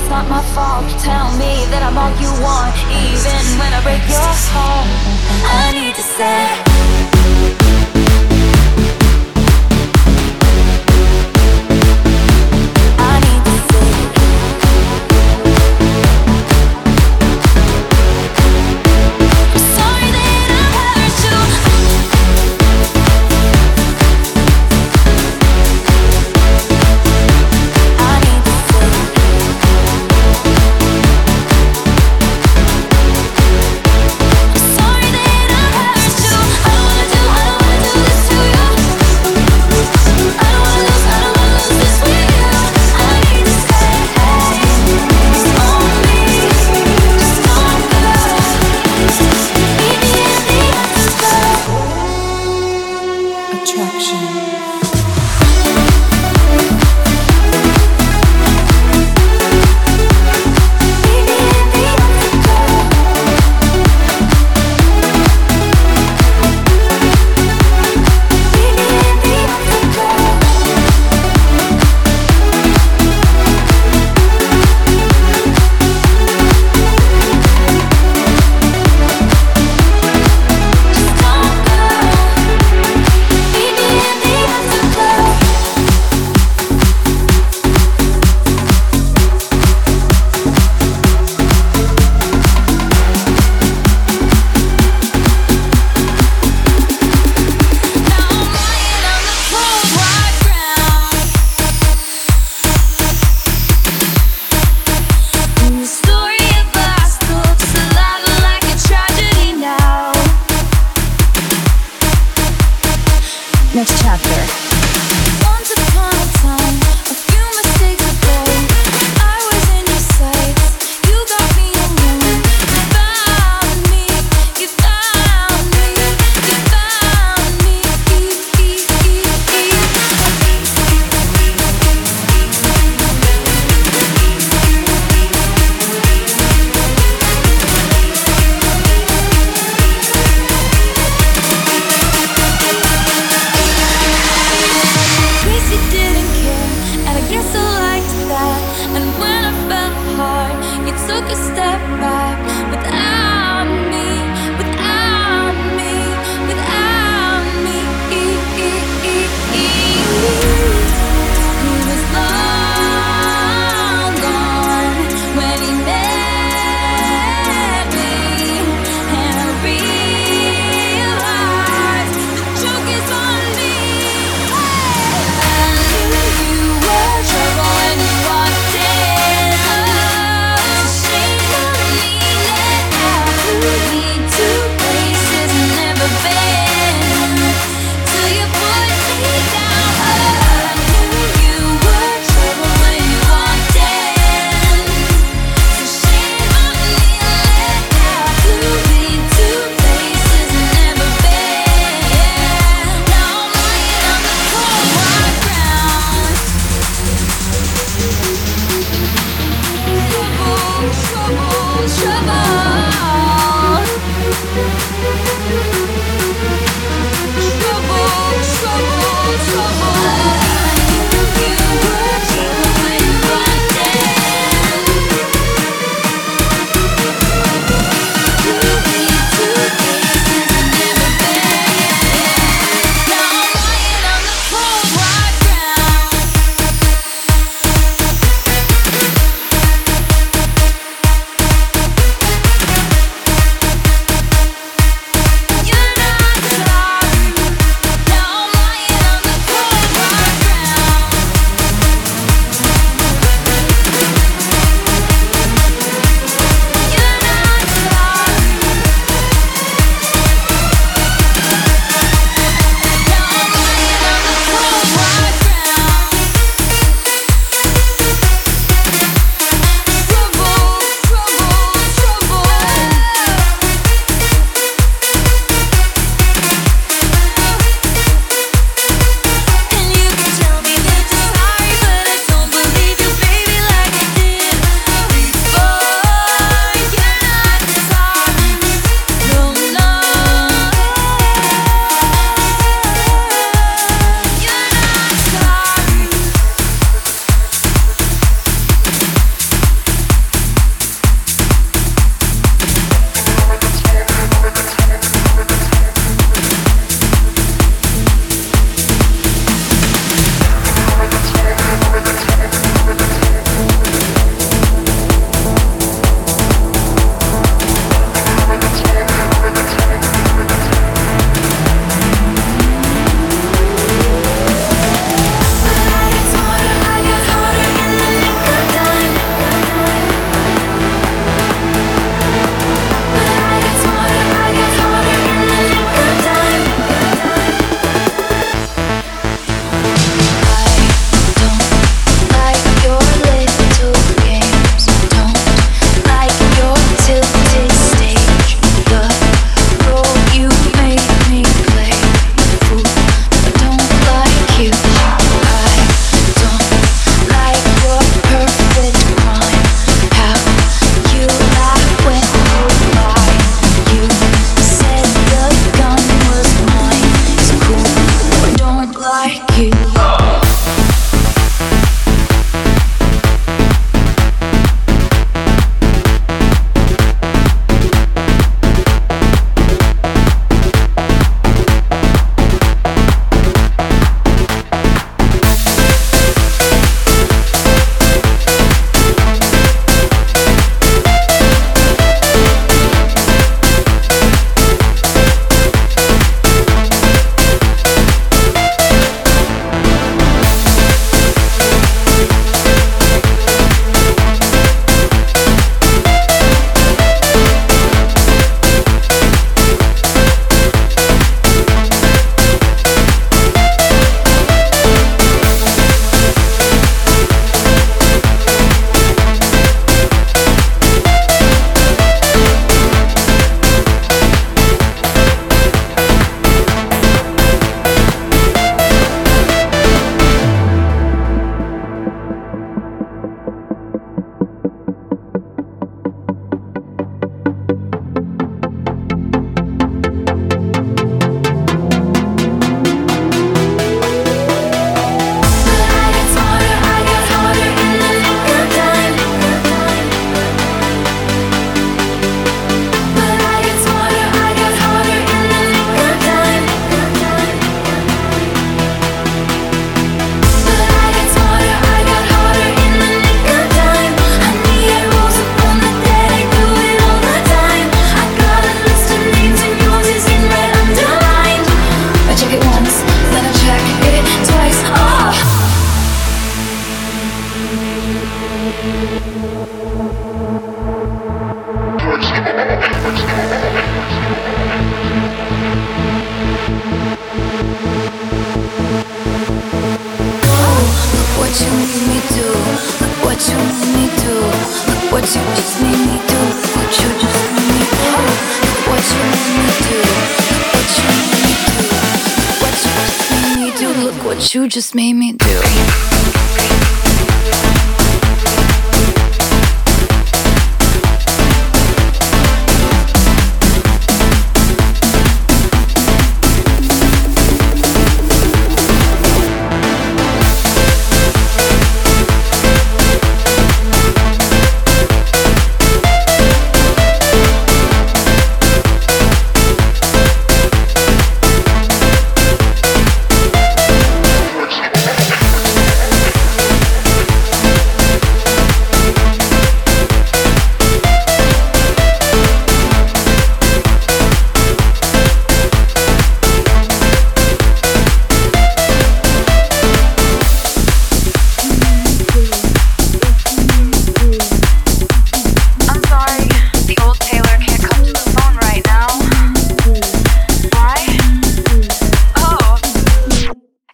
it's not my fault. Tell me that I'm all you want, even when I break your heart. I need to say.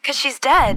Because she's dead.